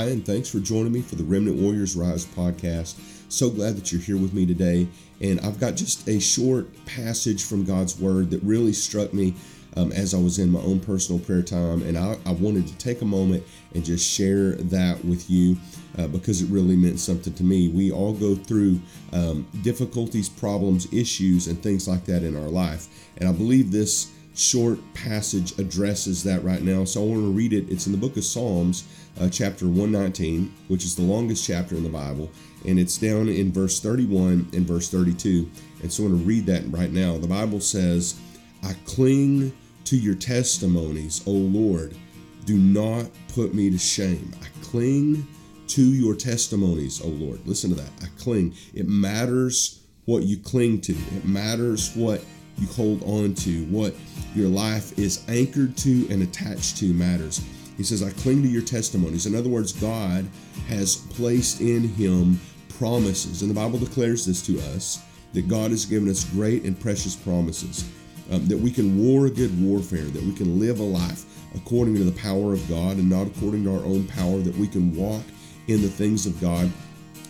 Hi, and thanks for joining me for the Remnant Warriors Rise podcast. So glad that you're here with me today. And I've got just a short passage from God's Word that really struck me um, as I was in my own personal prayer time. And I, I, wanted to take a moment and just share that with you uh, because it really meant something to me. We all go through um, difficulties, problems, issues, and things like that in our life. And I believe this short passage addresses that right now. So I want to read it. It's in the book of Psalms, uh, chapter 119, which is the longest chapter in the Bible. And it's down in verse 31 and verse 32. And so I want to read that right now. The Bible says, I cling to your testimonies, O Lord. Do not put me to shame. I cling to your testimonies, O Lord. Listen to that. I cling. It matters what you cling to, it matters what you hold on to, what your life is anchored to and attached to matters. He says, I cling to your testimonies. In other words, God has placed in him promises. And the Bible declares this to us that God has given us great and precious promises, um, that we can war a good warfare, that we can live a life according to the power of God and not according to our own power, that we can walk in the things of God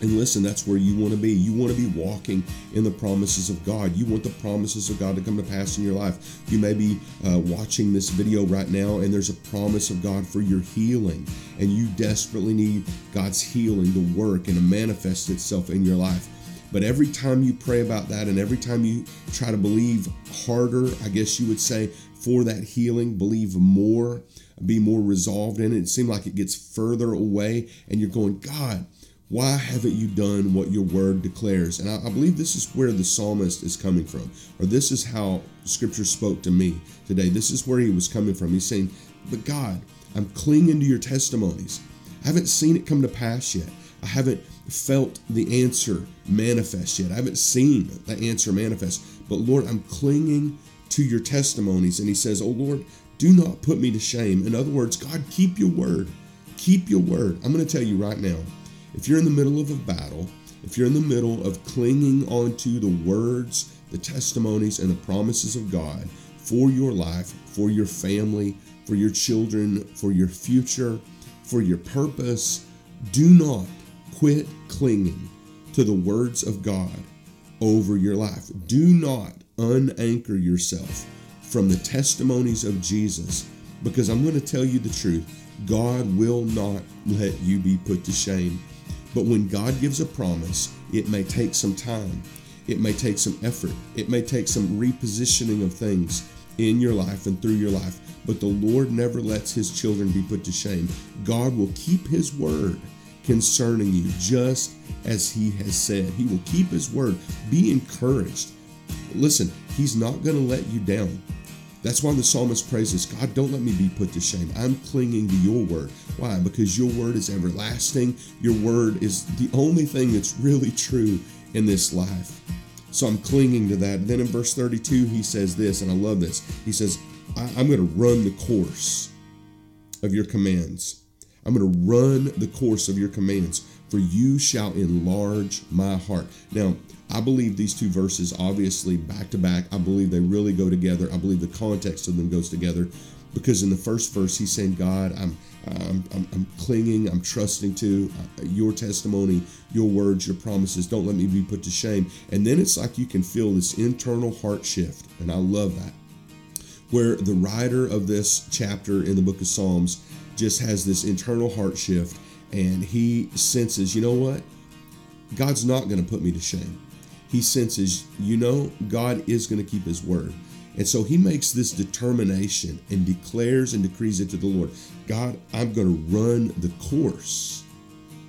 and listen, that's where you want to be. You want to be walking in the promises of God. You want the promises of God to come to pass in your life. You may be uh, watching this video right now, and there's a promise of God for your healing, and you desperately need God's healing to work and to manifest itself in your life. But every time you pray about that, and every time you try to believe harder, I guess you would say, for that healing, believe more, be more resolved in it, it seems like it gets further away, and you're going, God, why haven't you done what your word declares? And I, I, believe this is where the psalmist is coming from, or this is how scripture spoke to me today. This is where he was coming from. He's saying, But God, I'm clinging to your testimonies. I haven't seen it come to pass yet. I haven't felt the answer manifest yet. I haven't seen the answer manifest. But Lord, I'm clinging to your testimonies. And he says, Oh Lord, do not put me to shame. In other words, God, keep your word. Keep your word. I'm going to tell you right now if you're in the middle of a battle, if you're in the middle of clinging onto the words, the testimonies, and the promises of God for your life, for your family, for your children, for your future, for your purpose, do not quit clinging to the words of God over your life. Do not unanchor yourself from the testimonies of Jesus because I'm going to tell you the truth. God will not let you be put to shame. But when God gives a promise, it may take some time. It may take some effort. It may take some repositioning of things in your life and through your life. But the Lord never lets his children be put to shame. God will keep his word concerning you just as he has said. He will keep his word. Be encouraged. Listen, he's not going to let you down. That's why the psalmist praises God, don't let me be put to shame. I'm clinging to your word. Why? Because your word is everlasting. Your word is the only thing that's really true in this life. So I'm clinging to that. Then in verse 32, he says this, and I love this. He says, I'm going to run the course of your commands. I'm going to run the course of your commands, for you shall enlarge my heart. Now, I believe these two verses, obviously back to back, I believe they really go together. I believe the context of them goes together because in the first verse, he's saying, God, I'm, I'm, I'm, I'm clinging, I'm trusting to uh, your testimony, your words, your promises. Don't let me be put to shame. And then it's like you can feel this internal heart shift. And I love that. Where the writer of this chapter in the book of Psalms just has this internal heart shift and he senses, you know what? God's not going to put me to shame he senses, you know, God is going to keep his word. And so he makes this determination and declares and decrees it to the Lord God, I'm going to run the course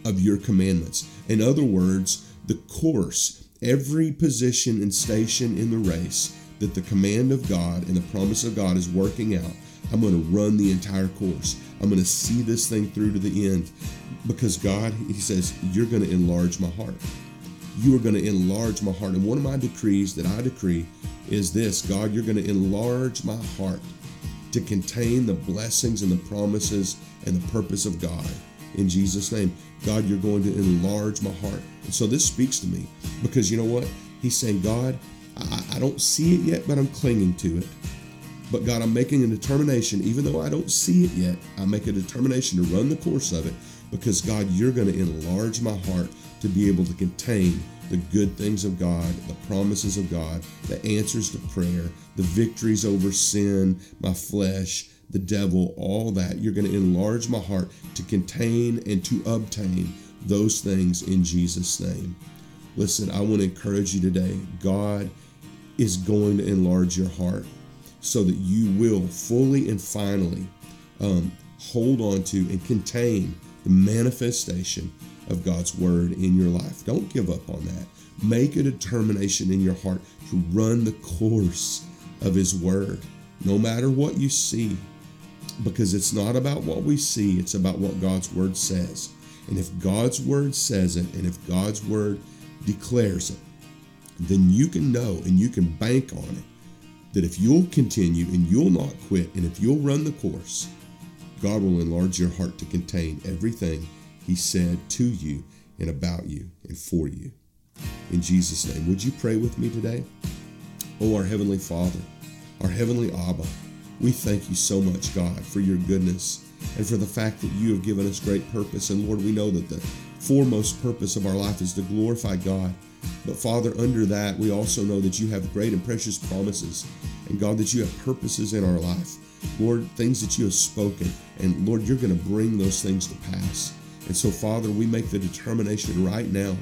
of your commandments. In other words, the course, every position and station in the race that the command of God and the promise of God is working out, I'm going to run the entire course. I'm going to see this thing through to the end because God, He says, you're going to enlarge my heart you are going to enlarge my heart. And one of my decrees that I decree is this God, you're going to enlarge my heart to contain the blessings and the promises and the purpose of God. In Jesus' name, God, you're going to enlarge my heart. And so this speaks to me because you know what? He's saying, God, I, I don't see it yet, but I'm clinging to it. But God, I'm making a determination, even though I don't see it yet, I make a determination to run the course of it because God, you're going to enlarge my heart to be able to contain the good things of God, the promises of God, the answers to prayer, the victories over sin, my flesh, the devil, all that. You're going to enlarge my heart to contain and to obtain those things in Jesus' name. Listen, I want to encourage you today. God is going to enlarge your heart so that you will fully and finally um, hold on to and contain the manifestation of God's word in your life. Don't give up on that. Make a determination in your heart to run the course of His word, no matter what you see, because it's not about what we see, it's about what God's word says. And if God's word says it, and if God's word declares it, then you can know and you can bank on it that if you'll continue and you'll not quit, and if you'll run the course, God will enlarge your heart to contain everything He said to you and about you and for you. In Jesus' name, would you pray with me today? Oh, our Heavenly Father, our Heavenly Abba, we thank you so much, God, for your goodness and for the fact that you have given us great purpose. And Lord, we know that the foremost purpose of our life is to glorify God. But Father, under that, we also know that you have great and precious promises. And God, that you have purposes in our life. Lord, things that you have spoken. And Lord, you're going to bring those things to pass. And so, Father, we make the determination right now,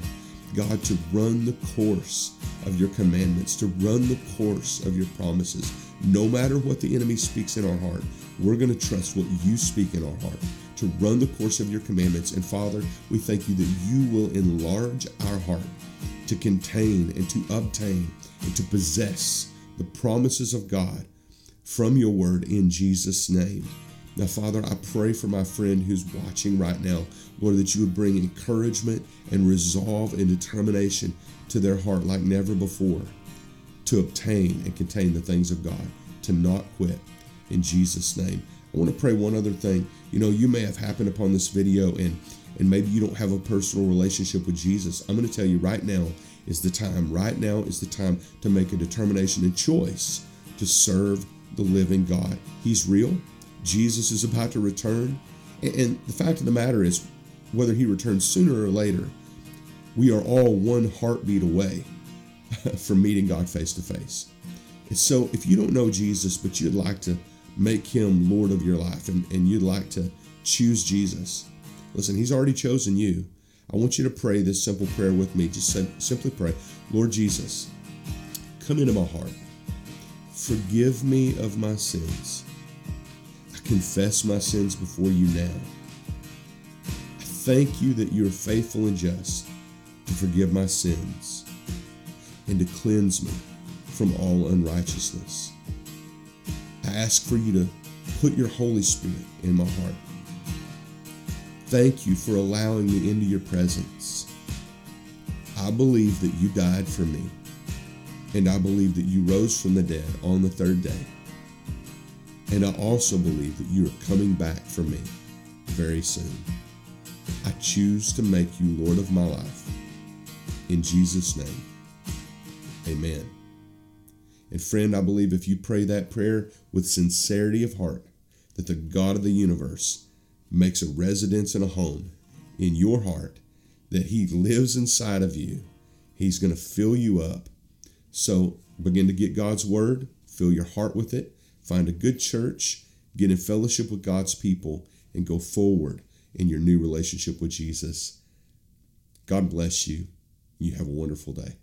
God, to run the course of your commandments, to run the course of your promises. No matter what the enemy speaks in our heart, we're going to trust what you speak in our heart to run the course of your commandments. And Father, we thank you that you will enlarge our heart to contain and to obtain and to possess the promises of God from your word in Jesus' name. Now, Father, I pray for my friend who's watching right now, Lord, that you would bring encouragement and resolve and determination to their heart like never before to obtain and contain the things of God, to not quit. In Jesus' name. I want to pray one other thing. You know, you may have happened upon this video and and maybe you don't have a personal relationship with Jesus. I'm going to tell you right now is the time. Right now is the time to make a determination and choice to serve the living God. He's real. Jesus is about to return. And the fact of the matter is, whether he returns sooner or later, we are all one heartbeat away from meeting God face to face. And so, if you don't know Jesus, but you'd like to make him Lord of your life and, and you'd like to choose Jesus, listen, he's already chosen you. I want you to pray this simple prayer with me. Just simply pray Lord Jesus, come into my heart. Forgive me of my sins confess my sins before you now. I thank you that you are faithful and just to forgive my sins and to cleanse me from all unrighteousness. I ask for you to put your Holy Spirit in my heart. Thank you for allowing me into your presence. I believe that you died for me, and I believe that you rose from the dead on the third day. And I also believe that you are coming back for me very soon. I choose to make you Lord of my life. In Jesus' name, amen. And friend, I believe if you pray that prayer with sincerity of heart, that the God of the universe makes a residence and a home in your heart, that He lives inside of you. He's going to fill you up. So begin to get God's word, fill your heart with it Find a good church, get in fellowship with God's people, and go forward in your new relationship with Jesus. God bless you. You have a wonderful day.